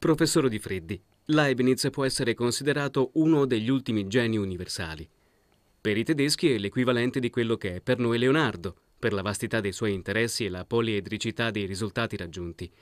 Professore Di Freddi, Leibniz può essere considerato uno degli ultimi geni universali. Per i tedeschi è l'equivalente di quello che è per noi Leonardo, per la vastità dei suoi interessi e la poliedricità dei risultati raggiunti.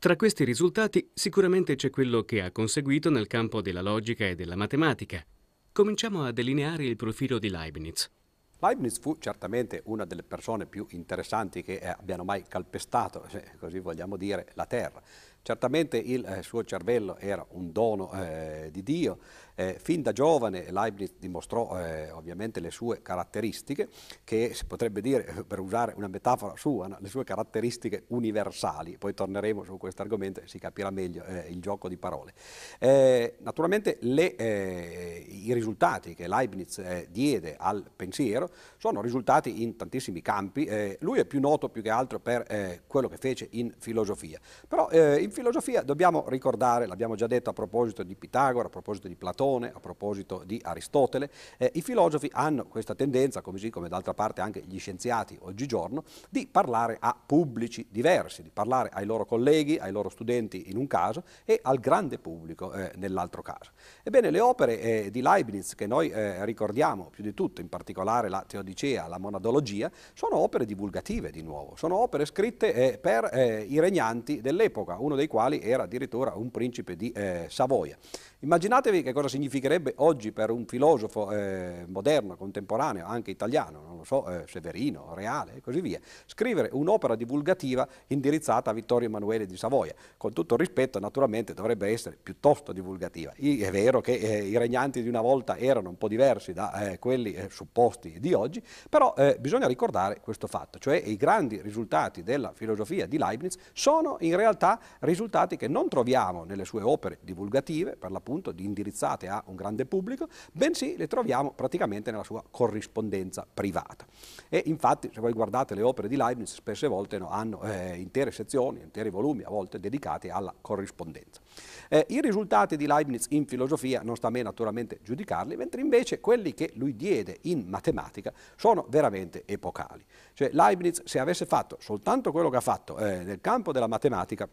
Tra questi risultati sicuramente c'è quello che ha conseguito nel campo della logica e della matematica. Cominciamo a delineare il profilo di Leibniz. Leibniz fu certamente una delle persone più interessanti che abbiano mai calpestato, se così vogliamo dire, la Terra. Certamente il eh, suo cervello era un dono eh, di Dio, eh, fin da giovane Leibniz dimostrò eh, ovviamente le sue caratteristiche, che si potrebbe dire, per usare una metafora sua, no? le sue caratteristiche universali. Poi torneremo su questo argomento e si capirà meglio eh, il gioco di parole. Eh, naturalmente le, eh, i risultati che Leibniz eh, diede al pensiero sono risultati in tantissimi campi. lui è più noto più che altro per quello che fece in filosofia. Però in filosofia dobbiamo ricordare, l'abbiamo già detto a proposito di Pitagora, a proposito di Platone, Platone, a proposito di Aristotele, eh, i filosofi hanno questa tendenza, così come d'altra parte anche gli scienziati oggigiorno, di parlare a pubblici diversi, di parlare ai loro colleghi, ai loro studenti in un caso e al grande pubblico eh, nell'altro caso. Ebbene, le opere eh, di Leibniz che noi eh, ricordiamo più di tutto, in particolare la Teodicea, la Monadologia, sono opere divulgative di nuovo, sono opere scritte eh, per eh, i regnanti dell'epoca, uno dei quali era addirittura un principe di Savoia. Immaginatevi che cosa significherebbe oggi per un filosofo eh, moderno, contemporaneo, anche italiano, non lo so, eh, Severino, Reale e così via, scrivere un'opera divulgativa indirizzata a Vittorio Emanuele di Savoia. Con tutto il rispetto, naturalmente dovrebbe essere piuttosto divulgativa. I, è vero che eh, i regnanti di una volta erano un po' diversi da eh, quelli eh, supposti di oggi, però eh, bisogna ricordare questo fatto, cioè i grandi risultati della filosofia di Leibniz sono in realtà risultati che non troviamo nelle sue opere divulgative, per l'appunto appunto indirizzate a un grande pubblico, bensì le troviamo praticamente nella sua corrispondenza privata. E infatti se voi guardate le opere di Leibniz spesse volte no, hanno eh, intere sezioni, interi volumi a volte dedicati alla corrispondenza. Eh, I risultati di Leibniz in filosofia non sta a me naturalmente giudicarli, mentre invece quelli che lui diede in matematica sono veramente epocali. Cioè Leibniz se avesse fatto soltanto quello che ha fatto eh, nel campo della matematica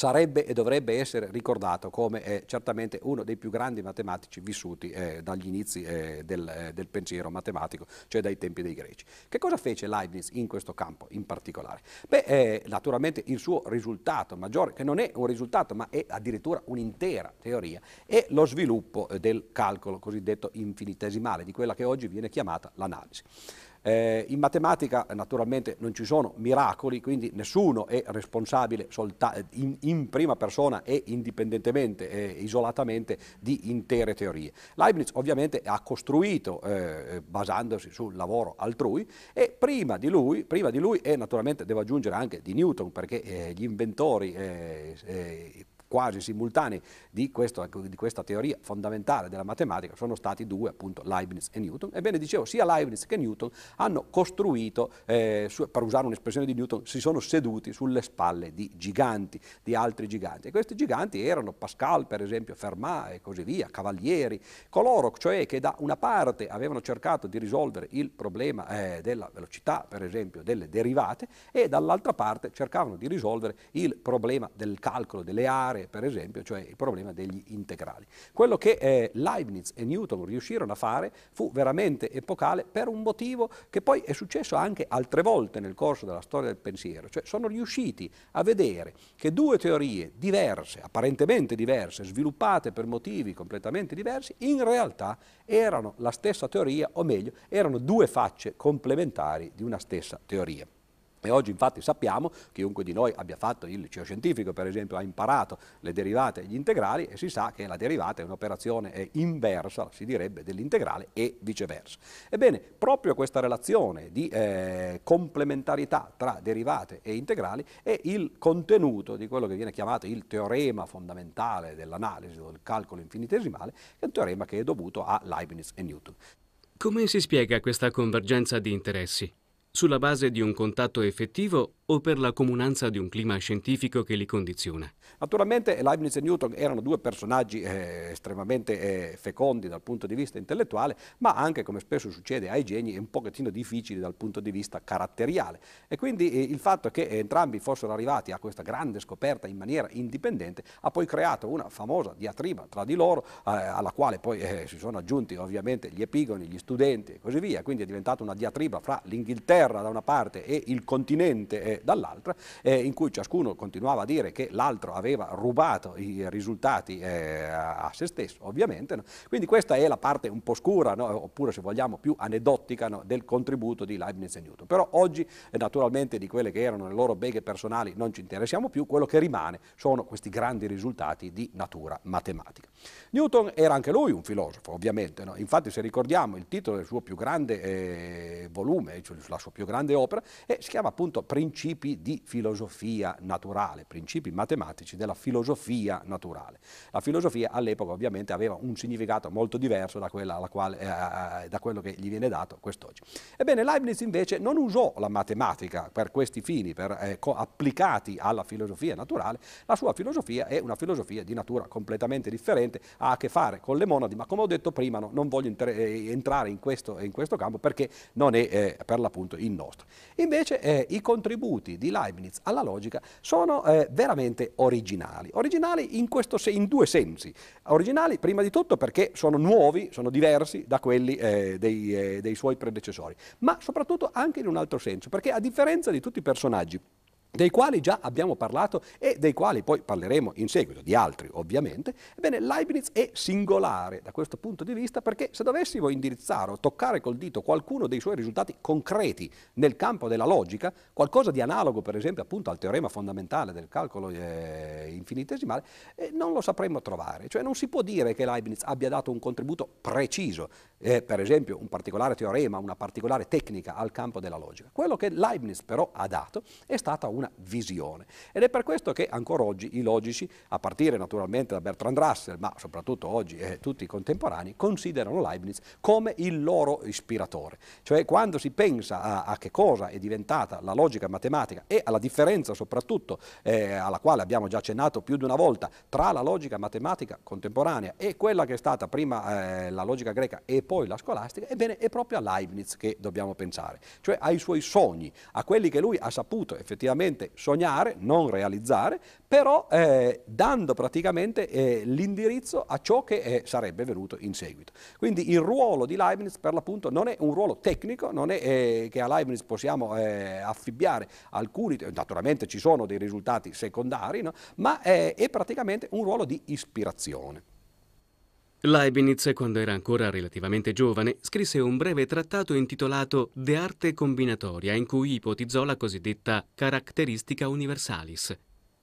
sarebbe e dovrebbe essere ricordato come eh, certamente uno dei più grandi matematici vissuti eh, dagli inizi eh, del, eh, del, pensiero matematico, cioè dai tempi dei greci. Che cosa fece Leibniz in questo campo in particolare? Beh, eh, naturalmente il suo risultato maggiore, che non è un risultato ma è addirittura un'intera teoria, è lo sviluppo eh, del calcolo cosiddetto infinitesimale, di quella che oggi viene chiamata l'analisi. Eh, in matematica naturalmente non ci sono miracoli, quindi nessuno è responsabile in, in, prima persona e indipendentemente, e isolatamente, di intere teorie. Leibniz ovviamente ha costruito, eh, basandosi sul lavoro altrui, e prima di lui, prima di lui e naturalmente devo aggiungere anche di Newton, perché eh, gli inventori eh, eh, quasi simultanei di, questo, ecco, di, questa teoria fondamentale della matematica sono stati due, appunto Leibniz e Newton. Ebbene, dicevo, sia Leibniz che Newton hanno costruito, eh, su, per usare un'espressione di Newton, si sono seduti sulle spalle di giganti, di altri giganti. E questi giganti erano Pascal, per esempio, Fermat e così via, Cavalieri, coloro cioè che da una parte avevano cercato di risolvere il problema eh, della velocità, per esempio, delle derivate, e dall'altra parte cercavano di risolvere il problema del calcolo delle aree, fare per esempio, cioè il problema degli integrali. Quello che eh, Leibniz e Newton riuscirono a fare fu veramente epocale per un motivo che poi è successo anche altre volte nel corso della storia del pensiero, cioè sono riusciti a vedere che due teorie diverse, apparentemente diverse, sviluppate per motivi completamente diversi, in realtà erano la stessa teoria, o meglio, erano due facce complementari di una stessa teoria. E oggi infatti sappiamo, chiunque di noi abbia fatto il liceo scientifico per esempio ha imparato le derivate e gli integrali e si sa che la derivata è un'operazione inversa, si direbbe, dell'integrale e viceversa. Ebbene, proprio questa relazione di eh, complementarità tra derivate e integrali è il contenuto di quello che viene chiamato il teorema fondamentale dell'analisi del calcolo infinitesimale, che è un teorema che è dovuto a Leibniz e Newton. Come si spiega questa convergenza di interessi? Sulla base di un contatto effettivo o per la comunanza di un clima scientifico che li condiziona? Naturalmente Leibniz e Newton erano due personaggi eh, estremamente eh, fecondi dal punto di vista intellettuale, ma anche, come spesso succede ai geni, un pochettino difficili dal punto di vista caratteriale. E quindi eh, il fatto che entrambi fossero arrivati a questa grande scoperta in maniera indipendente ha poi creato una famosa diatriba tra di loro, eh, alla quale poi eh, si sono aggiunti ovviamente gli epigoni, gli studenti e così via. Quindi è diventata una diatriba fra l'Inghilterra da una parte e il continente eh, dall'altra, in cui ciascuno continuava a dire che l'altro aveva aveva rubato i risultati eh, a se stesso, ovviamente. No? Quindi questa è la parte un po' scura, no? oppure se vogliamo più aneddotica, no? del contributo di Leibniz e Newton. Però oggi, eh, naturalmente, di quelle che erano le loro beghe personali non ci interessiamo più, quello che rimane sono questi grandi risultati di natura matematica. Newton era anche lui un filosofo, ovviamente. Infatti, se ricordiamo il titolo del suo più grande eh, volume, cioè la sua più grande opera, eh, si chiama appunto Principi di filosofia naturale, principi matematici della filosofia naturale. La filosofia all'epoca ovviamente aveva un significato molto diverso da, quale, eh, da quello che gli viene dato quest'oggi. Ebbene, Leibniz invece non usò la matematica per questi fini, per, eh, applicati alla filosofia naturale, la sua filosofia è una filosofia di natura completamente differente, ha a che fare con le monadi, ma come ho detto prima no, non voglio eh, entrare in questo, in questo, campo perché non è eh, per l'appunto il nostro. Invece eh, i contributi di Leibniz alla logica sono eh, veramente originali originali. In, se in, due sensi. Originali prima di tutto perché sono nuovi, sono diversi da quelli eh, dei, eh, dei suoi predecessori, ma soprattutto anche in un altro senso, perché a differenza di tutti i personaggi dei quali già abbiamo parlato e dei quali poi parleremo in seguito, di altri ovviamente, ebbene Leibniz è singolare da questo punto di vista perché se dovessimo indirizzare o toccare col dito qualcuno dei suoi risultati concreti nel campo della logica, qualcosa di analogo per esempio appunto al teorema fondamentale del calcolo eh, infinitesimale, eh, non lo sapremmo trovare, cioè non si può dire che Leibniz abbia dato un contributo preciso, eh, per esempio un particolare teorema, una particolare tecnica al campo della logica. Quello che Leibniz però ha dato è stata una una visione. Ed è per questo che ancora oggi i logici, a partire naturalmente da Bertrand Russell, ma soprattutto oggi eh, tutti i contemporanei, considerano Leibniz come il loro ispiratore. Cioè quando si pensa a, a che cosa è diventata la logica matematica e alla differenza soprattutto eh, alla quale abbiamo già accennato più di una volta tra la logica matematica contemporanea e quella che è stata prima eh, la logica greca e poi la scolastica, ebbene è proprio a Leibniz che dobbiamo pensare, cioè ai suoi sogni, a quelli che lui ha saputo effettivamente semplicemente sognare, non realizzare, però eh, dando praticamente eh, l'indirizzo a ciò che eh, sarebbe venuto in seguito. Quindi il ruolo di Leibniz per l'appunto non è un ruolo tecnico, non è eh, che a Leibniz possiamo eh, affibbiare alcuni, naturalmente ci sono dei risultati secondari, no? ma è praticamente un ruolo di ispirazione. Leibniz, quando era ancora relativamente giovane, scrisse un breve trattato intitolato De arte combinatoria, in cui ipotizzò la cosiddetta caratteristica universalis,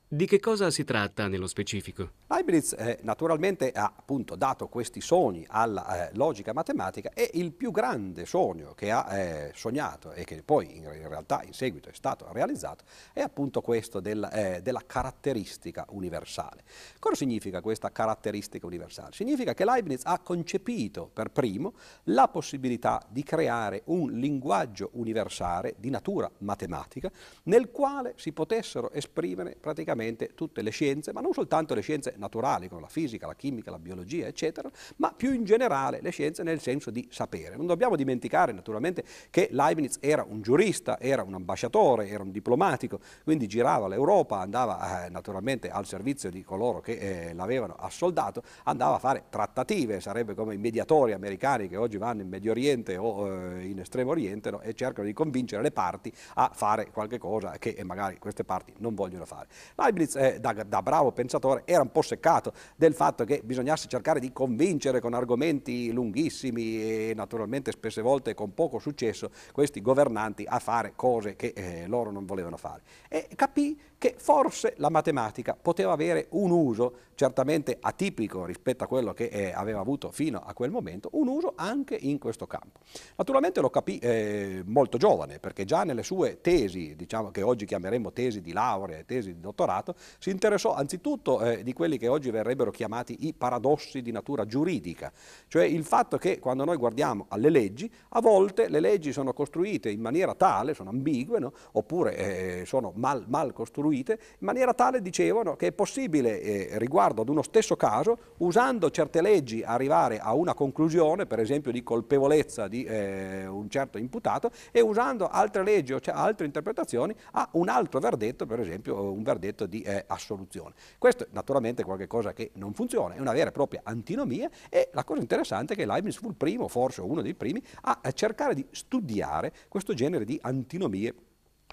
di che cosa si tratta nello specifico? Leibniz eh, naturalmente ha appunto dato questi sogni alla eh, logica matematica e il più grande sogno che ha eh, sognato e che poi in, in, realtà in seguito è stato realizzato è appunto questo del, eh, della caratteristica universale. Cosa significa questa caratteristica universale? Significa che Leibniz ha concepito per primo la possibilità di creare un linguaggio universale di natura matematica nel quale si potessero esprimere praticamente praticamente tutte le scienze, ma non soltanto le scienze naturali, come la fisica, la chimica, la biologia, eccetera, ma più in generale le scienze nel senso di sapere. Non dobbiamo dimenticare naturalmente che Leibniz era un giurista, era un ambasciatore, era un diplomatico, quindi girava l'Europa, andava eh, naturalmente al servizio di coloro che eh, l'avevano assoldato, andava a fare trattative, sarebbe come i mediatori americani che oggi vanno in Medio Oriente o eh, in Estremo Oriente no, e cercano di convincere le parti a fare qualche cosa che magari queste parti non vogliono fare. Leibniz, eh, da, da, bravo pensatore, era un po' seccato del fatto che bisognasse cercare di convincere con argomenti lunghissimi e naturalmente spesse volte con poco successo questi governanti a fare cose che eh, loro non volevano fare. E capì che forse la matematica poteva avere un uso certamente atipico rispetto a quello che eh, aveva avuto fino a quel momento, un uso anche in questo campo. Naturalmente lo capì eh, molto giovane, perché già nelle sue tesi, diciamo che oggi chiameremo tesi di laurea e tesi di dottorato, si interessò anzitutto eh, di quelli che oggi verrebbero chiamati i paradossi di natura giuridica, cioè il fatto che quando noi guardiamo alle leggi, a volte le leggi sono costruite in maniera tale, sono ambigue, no? oppure eh, sono mal, mal, costruite, in maniera tale, dicevano, che è possibile eh, riguardo ad uno stesso caso, usando certe leggi, arrivare a una conclusione, per esempio di colpevolezza di eh, un certo imputato, e usando altre leggi o cioè altre interpretazioni a un altro verdetto, per esempio un verdetto di eh, assoluzione. Questo è naturalmente qualcosa che non funziona, è una vera e propria antinomia e la cosa interessante è che Leibniz fu il primo, forse uno dei primi, a cercare di studiare questo genere di antinomie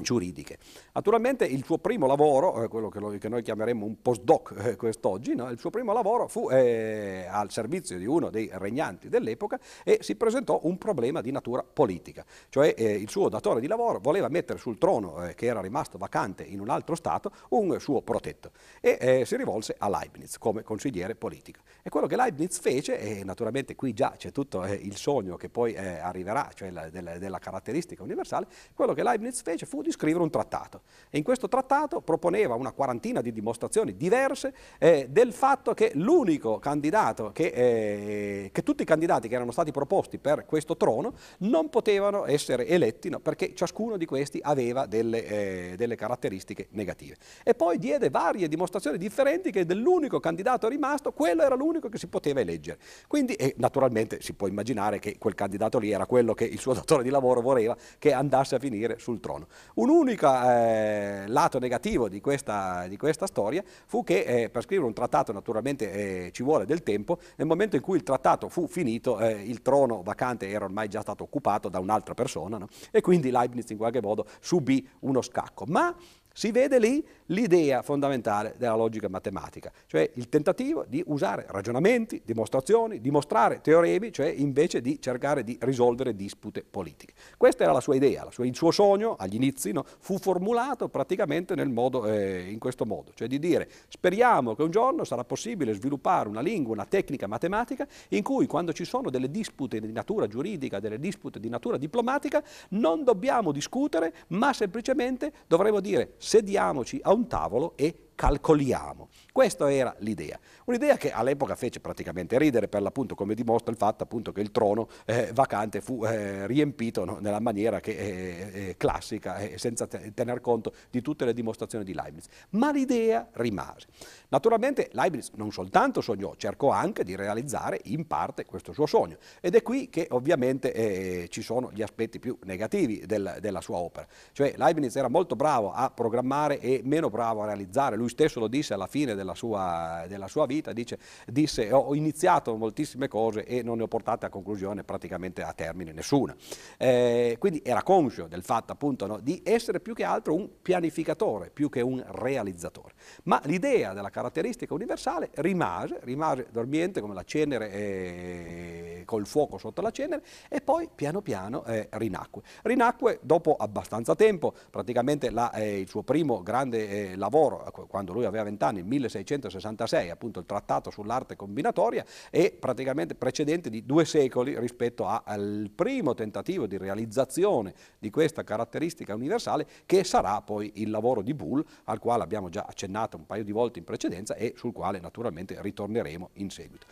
giuridiche. Naturalmente il suo primo lavoro, eh, quello che, noi chiameremo un postdoc eh, quest'oggi, no? il suo primo lavoro fu eh, al servizio di uno dei regnanti dell'epoca e si presentò un problema di natura politica, cioè eh, il suo datore di lavoro voleva mettere sul trono eh, che era rimasto vacante in un altro Stato un suo protetto e eh, si rivolse a Leibniz come consigliere politico. E quello che Leibniz fece, e naturalmente qui già c'è tutto il sogno che poi arriverà, cioè la, della, della caratteristica universale, quello che Leibniz fece fu di scrivere un trattato. E in questo trattato proponeva una quarantina di dimostrazioni diverse eh, del fatto che l'unico candidato, che, eh, che, tutti i candidati che erano stati proposti per questo trono non potevano essere eletti no, perché ciascuno di questi aveva delle, eh, delle caratteristiche negative. E poi diede varie dimostrazioni differenti che dell'unico candidato rimasto, quello era l'unico che si poteva eleggere. Quindi naturalmente si può immaginare che quel candidato lì era quello che il suo datore di lavoro voleva che andasse a finire sul trono. Un unico eh, lato negativo di questa, di questa, storia fu che eh, per scrivere un trattato naturalmente eh, ci vuole del tempo, nel momento in cui il trattato fu finito eh, il trono vacante era ormai già stato occupato da un'altra persona no? e quindi Leibniz in qualche modo subì uno scacco. Ma si vede lì l'idea fondamentale della logica matematica, cioè il tentativo di usare ragionamenti, dimostrazioni, dimostrare teoremi, cioè invece di cercare di risolvere dispute politiche. Questa era la sua idea, il suo sogno agli inizi no, fu formulato praticamente modo, eh, in questo modo, cioè di dire speriamo che un giorno sarà possibile sviluppare una lingua, una tecnica matematica in cui quando ci sono delle dispute di natura giuridica, delle dispute di natura diplomatica, non dobbiamo discutere, ma semplicemente dovremo dire sediamoci a un tavolo e calcoliamo. Questa era l'idea. Un'idea che all'epoca fece praticamente ridere, per l'appunto, come dimostra il fatto appunto, che il trono eh, vacante fu eh, riempito no, nella maniera che, eh, eh classica e senza tener conto di tutte le dimostrazioni di Leibniz. Ma l'idea rimase. Naturalmente Leibniz non soltanto sognò, cercò anche di realizzare in parte questo suo sogno. Ed è qui che ovviamente eh, ci sono gli aspetti più negativi del, della sua opera. Cioè Leibniz era molto bravo a programmare e meno bravo a realizzare. Lui stesso lo disse alla fine della sua, della sua vita, dice, disse ho iniziato moltissime cose e non ne ho portate a conclusione praticamente a termine nessuna. Eh, quindi era conscio del fatto appunto no, di essere più che altro un pianificatore, più che un realizzatore. Ma l'idea della caratteristica universale rimase, rimase dormiente come la cenere eh, col fuoco sotto la cenere e poi piano piano eh, rinacque. Rinacque dopo abbastanza tempo, praticamente la, eh, il suo primo grande eh, lavoro, quando lui aveva 20 anni, 1666, appunto il trattato sull'arte combinatoria, è praticamente precedente di due secoli rispetto a, al primo tentativo di realizzazione di questa caratteristica universale che sarà poi il lavoro di Bull, al quale abbiamo già accennato un paio di volte in precedenza e sul quale naturalmente ritorneremo in seguito.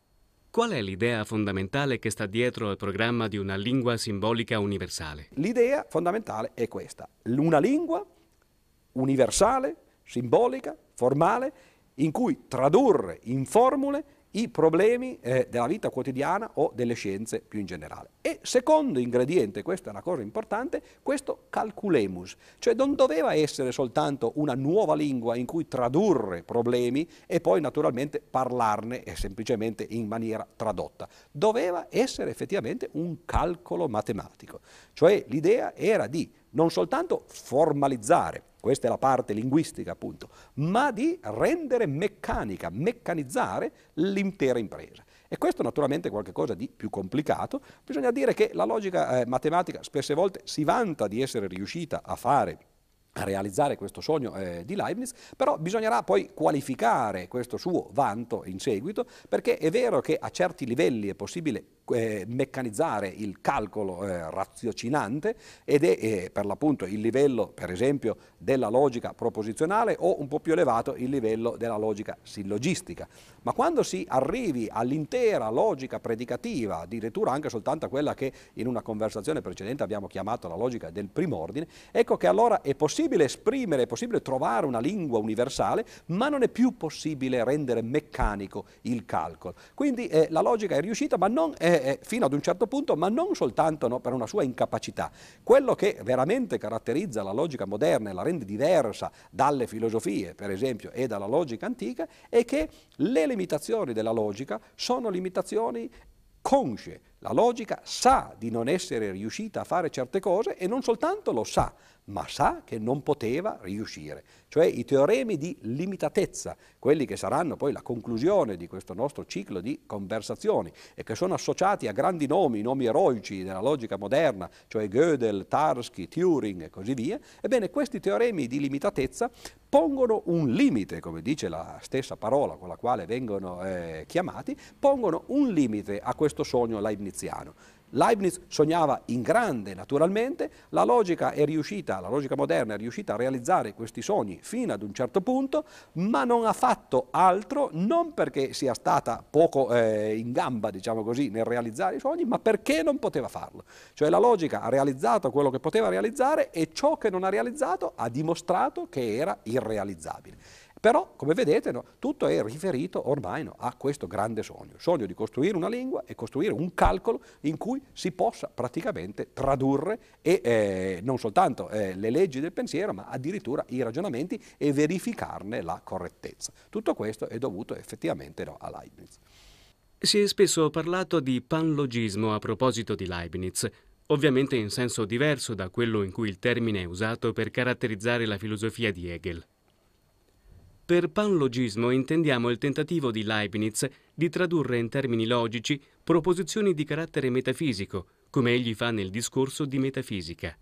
Qual è l'idea fondamentale che sta dietro al programma di una lingua simbolica universale? L'idea fondamentale è questa, una lingua universale, simbolica, formale, in cui tradurre in formule i problemi eh, della vita quotidiana o delle scienze più in generale. E secondo ingrediente, questa è una cosa importante, questo calculemus, cioè non doveva essere soltanto una nuova lingua in cui tradurre problemi e poi naturalmente parlarne semplicemente in maniera tradotta, doveva essere effettivamente un calcolo matematico, cioè l'idea era di non soltanto formalizzare questa è la parte linguistica appunto, ma di rendere meccanica, meccanizzare l'intera impresa. E questo naturalmente è qualcosa di più complicato. Bisogna dire che la logica eh, matematica spesse volte si vanta di essere riuscita a fare a realizzare questo sogno eh, di Leibniz, però bisognerà poi qualificare questo suo vanto in seguito, perché è vero che a certi livelli è possibile eh, meccanizzare il calcolo eh, raziocinante ed è eh, per l'appunto il livello, per esempio, della logica proposizionale o un po' più elevato il livello della logica sillogistica. Ma quando si arrivi all'intera logica predicativa, addirittura anche soltanto a quella che in una conversazione precedente abbiamo chiamato la logica del primordine, ecco che allora è possibile esprimere, è possibile trovare una lingua universale, ma non è più possibile rendere meccanico il calcolo. Quindi eh, la logica è riuscita, ma non è eh, fino ad un certo punto, ma non soltanto no, per una sua incapacità. Quello che veramente caratterizza la logica moderna e la rende diversa dalle filosofie, per esempio, e dalla logica antica, è che le limitazioni della logica sono limitazioni consce. La logica sa di non essere riuscita a fare certe cose e non soltanto lo sa, ma sa che non poteva riuscire. Cioè i teoremi di limitatezza, quelli che saranno poi la conclusione di questo nostro ciclo di conversazioni e che sono associati a grandi nomi, nomi eroici della logica moderna, cioè Gödel, Tarski, Turing e così via, ebbene questi teoremi di limitatezza pongono un limite, come dice la stessa parola con la quale vengono eh, chiamati, pongono un limite a questo sogno leibniziano. Leibniz sognava in grande naturalmente, la logica riuscita, la logica moderna è riuscita a realizzare questi sogni fino ad un certo punto, ma non ha fatto altro non perché sia stata poco eh, in gamba, diciamo così, nel realizzare i sogni, ma perché non poteva farlo. Cioè la logica ha realizzato quello che poteva realizzare e ciò che non ha realizzato ha dimostrato che era irrealizzabile. Però, come vedete, no, tutto è riferito ormai no, a questo grande sogno, il sogno di costruire una lingua e costruire un calcolo in cui si possa praticamente tradurre e, eh, non soltanto eh, le leggi del pensiero, ma addirittura i ragionamenti e verificarne la correttezza. Tutto questo è dovuto effettivamente no, a Leibniz. Si è spesso parlato di panlogismo a proposito di Leibniz, ovviamente in senso diverso da quello in cui il termine è usato per caratterizzare la filosofia di Hegel. Per panlogismo intendiamo il tentativo di Leibniz di tradurre in termini logici proposizioni di carattere metafisico, come egli fa nel discorso di metafisica.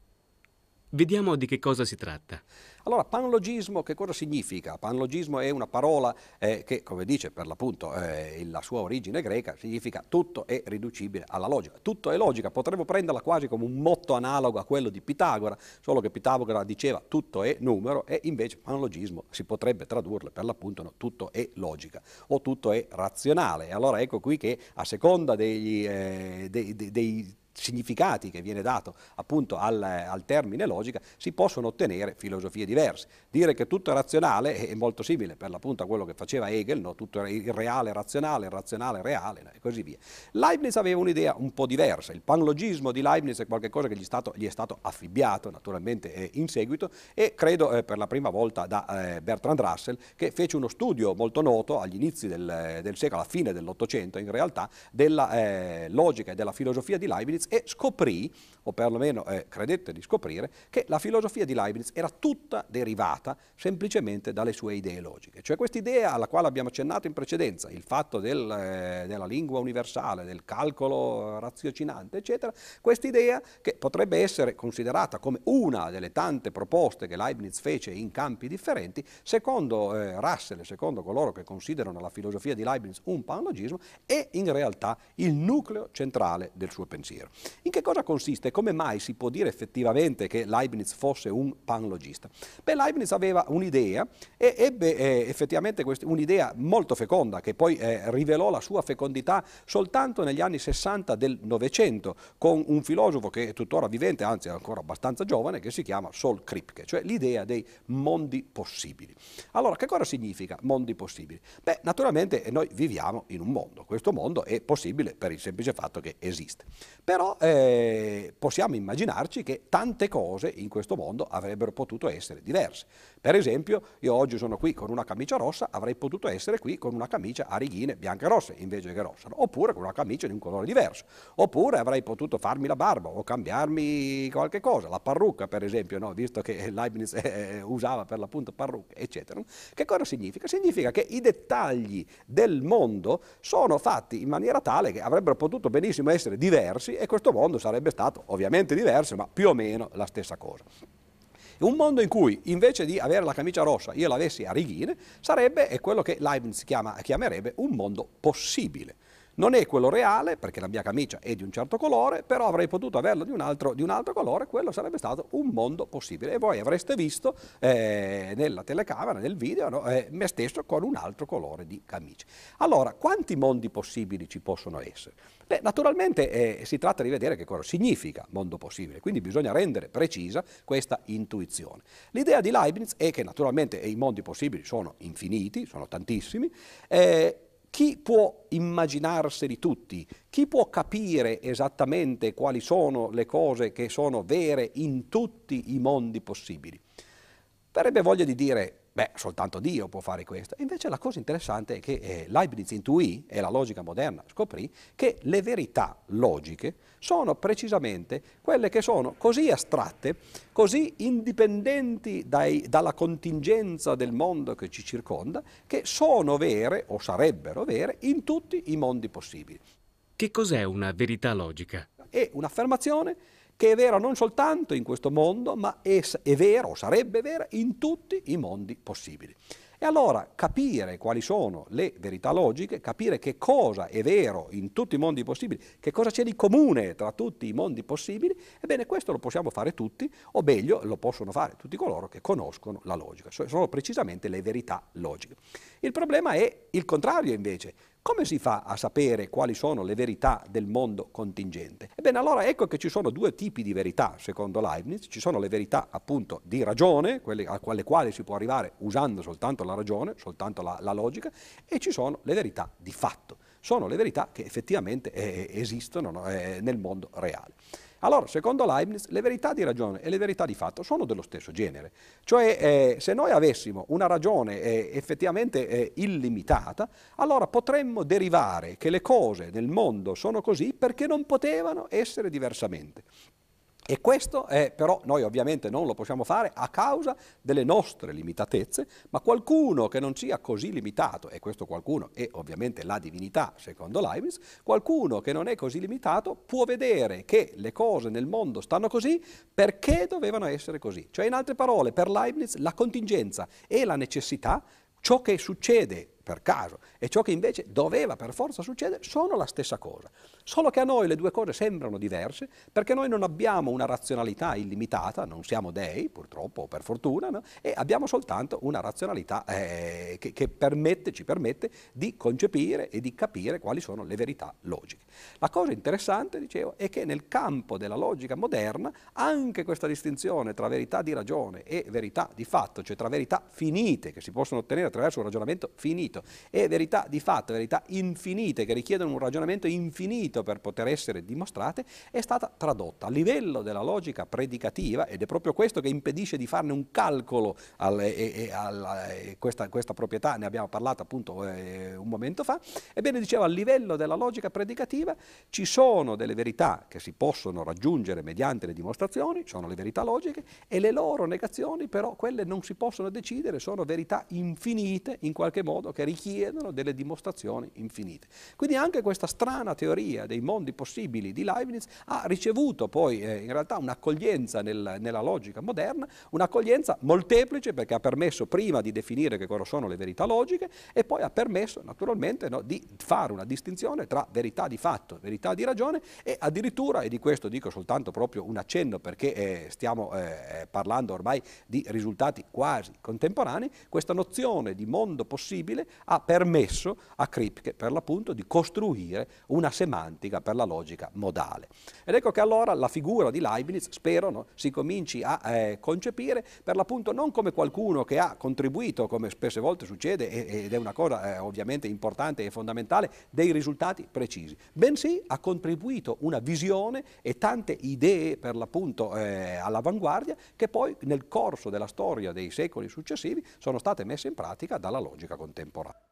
Vediamo di che cosa si tratta. Allora, panlogismo che cosa significa? Panlogismo è una parola eh, che, come dice per l'appunto eh, la sua origine greca, significa tutto è riducibile alla logica. Tutto è logica, potremmo prenderla quasi come un motto analogo a quello di Pitagora, solo che Pitagora diceva tutto è numero e invece panlogismo si potrebbe tradurre per l'appunto no, tutto è logica o tutto è razionale. E allora ecco qui che a seconda degli, eh, dei, dei, dei significati che viene dato appunto al, al, termine logica, si possono ottenere filosofie diverse. Dire che tutto è razionale è molto simile per l'appunto a quello che faceva Hegel, no? tutto il reale razionale, il razionale reale no? e così via. Leibniz aveva un'idea un po' diversa, il panlogismo di Leibniz è qualcosa che gli, stato, gli è stato affibbiato naturalmente eh, in seguito e credo eh, per la prima volta da eh, Bertrand Russell che fece uno studio molto noto agli inizi del, del secolo, alla fine dell'Ottocento in realtà, della eh, logica e della filosofia di Leibniz e scoprì, o perlomeno eh, credette di scoprire, che la filosofia di Leibniz era tutta derivata semplicemente dalle sue idee logiche. Cioè questa idea alla quale abbiamo accennato in precedenza, il fatto del, eh, della lingua universale, del calcolo raziocinante, eccetera, questa idea che potrebbe essere considerata come una delle tante proposte che Leibniz fece in campi differenti, secondo eh, Russell secondo coloro che considerano la filosofia di Leibniz un panlogismo, è in realtà il nucleo centrale del suo pensiero. In che cosa consiste? Come mai si può dire effettivamente che Leibniz fosse un panlogista? Beh, Leibniz aveva un'idea e ebbe eh, effettivamente un'idea molto feconda che poi eh, rivelò la sua fecondità soltanto negli anni 60 del Novecento con un filosofo che è tuttora vivente, anzi ancora abbastanza giovane, che si chiama Sol Kripke, cioè l'idea dei mondi possibili. Allora, che cosa significa mondi possibili? Beh, naturalmente noi viviamo in un mondo, questo mondo è possibile per il semplice fatto che esiste. Però eh, possiamo immaginarci che tante cose in questo mondo avrebbero potuto essere diverse. Per esempio, io oggi sono qui con una camicia rossa, avrei potuto essere qui con una camicia a righine bianche e rosse invece che rossa, oppure con una camicia di un colore diverso, oppure avrei potuto farmi la barba o cambiarmi qualche cosa, la parrucca per esempio, no? visto che Leibniz eh, usava per l'appunto parrucca, eccetera. Che cosa significa? Significa che i dettagli del mondo sono fatti in maniera tale che avrebbero potuto benissimo essere diversi e questo mondo sarebbe stato ovviamente diverso, ma più o meno la stessa cosa. Un mondo in cui invece di avere la camicia rossa io l'avessi a righine sarebbe quello che Leibniz chiama, chiamerebbe un mondo possibile. Non è quello reale, perché la mia camicia è di un certo colore, però avrei potuto averlo di un altro, di un altro colore, quello sarebbe stato un mondo possibile. E voi avreste visto eh, nella telecamera, nel video, no, eh, me stesso con un altro colore di camicia. Allora, quanti mondi possibili ci possono essere? Beh, naturalmente eh, si tratta di vedere che cosa significa mondo possibile, quindi bisogna rendere precisa questa intuizione. L'idea di Leibniz è che naturalmente i mondi possibili sono infiniti, sono tantissimi, eh, chi può immaginarseli tutti? Chi può capire esattamente quali sono le cose che sono vere in tutti i mondi possibili? Verrebbe voglia di dire Beh, soltanto Dio può fare questo. Invece la cosa interessante è che eh, Leibniz intuì, e la logica moderna scoprì, che le verità logiche sono precisamente quelle che sono così astratte, così indipendenti dai, dalla contingenza del mondo che ci circonda, che sono vere o sarebbero vere in tutti i mondi possibili. Che cos'è una verità logica? È un'affermazione che è vera non soltanto in questo mondo, ma è, è vera sarebbe vera in tutti i mondi possibili. E allora capire quali sono le verità logiche, capire che cosa è vero in tutti i mondi possibili, che cosa c'è di comune tra tutti i mondi possibili, ebbene questo lo possiamo fare tutti, o meglio lo possono fare tutti coloro che conoscono la logica, sono precisamente le verità logiche. Il problema è il contrario invece, come si fa a sapere quali sono le verità del mondo contingente? Ebbene, allora ecco che ci sono due tipi di verità, secondo Leibniz. Ci sono le verità appunto di ragione, quelle alle quali si può arrivare usando soltanto la ragione, soltanto la, la logica, e ci sono le verità di fatto. Sono le verità che effettivamente eh, esistono no, eh, nel mondo reale. Allora, secondo Leibniz, le verità di ragione e le verità di fatto sono dello stesso genere. Cioè, eh, se noi avessimo una ragione eh, effettivamente eh, illimitata, allora potremmo derivare che le cose nel mondo sono così perché non potevano essere diversamente. E questo è, però noi ovviamente non lo possiamo fare a causa delle nostre limitatezze, ma qualcuno che non sia così limitato, e questo qualcuno è ovviamente la divinità secondo Leibniz, qualcuno che non è così limitato può vedere che le cose nel mondo stanno così perché dovevano essere così. Cioè in altre parole, per Leibniz la contingenza e la necessità, ciò che succede per caso e ciò che invece doveva per forza succedere sono la stessa cosa. Solo che a noi le due cose sembrano diverse perché noi non abbiamo una razionalità illimitata, non siamo dei purtroppo o per fortuna, no? e abbiamo soltanto una razionalità eh, che, che permette, ci permette di concepire e di capire quali sono le verità logiche. La cosa interessante, dicevo, è che nel campo della logica moderna anche questa distinzione tra verità di ragione e verità di fatto, cioè tra verità finite che si possono ottenere attraverso un ragionamento finito, infinito e verità di fatto, verità infinite che richiedono un ragionamento infinito per poter essere dimostrate, è stata tradotta a livello della logica predicativa ed è proprio questo che impedisce di farne un calcolo al, e, e, alla, e questa, questa, proprietà, ne abbiamo parlato appunto eh, un momento fa, ebbene dicevo a livello della logica predicativa ci sono delle verità che si possono raggiungere mediante le dimostrazioni, sono le verità logiche e le loro negazioni però quelle non si possono decidere, sono verità infinite in qualche modo che richiedono delle dimostrazioni infinite. Quindi anche questa strana teoria dei mondi possibili di Leibniz ha ricevuto poi eh, in realtà un'accoglienza nel, nella logica moderna, un'accoglienza molteplice perché ha permesso prima di definire che cosa sono le verità logiche e poi ha permesso naturalmente no, di fare una distinzione tra verità di fatto, verità di ragione e addirittura, e di questo dico soltanto proprio un accenno perché eh, stiamo eh, parlando ormai di risultati quasi contemporanei, questa nozione di mondo possibile ha permesso a Kripke per l'appunto di costruire una semantica per la logica modale. Ed ecco che allora la figura di Leibniz, spero, no, si cominci a eh, concepire per l'appunto non come qualcuno che ha contribuito, come spesse volte succede ed è una cosa eh, ovviamente importante e fondamentale, dei risultati precisi, bensì ha contribuito una visione e tante idee per l'appunto eh, all'avanguardia che poi nel corso della storia dei secoli successivi sono state messe in pratica dalla logica contemporanea. tora.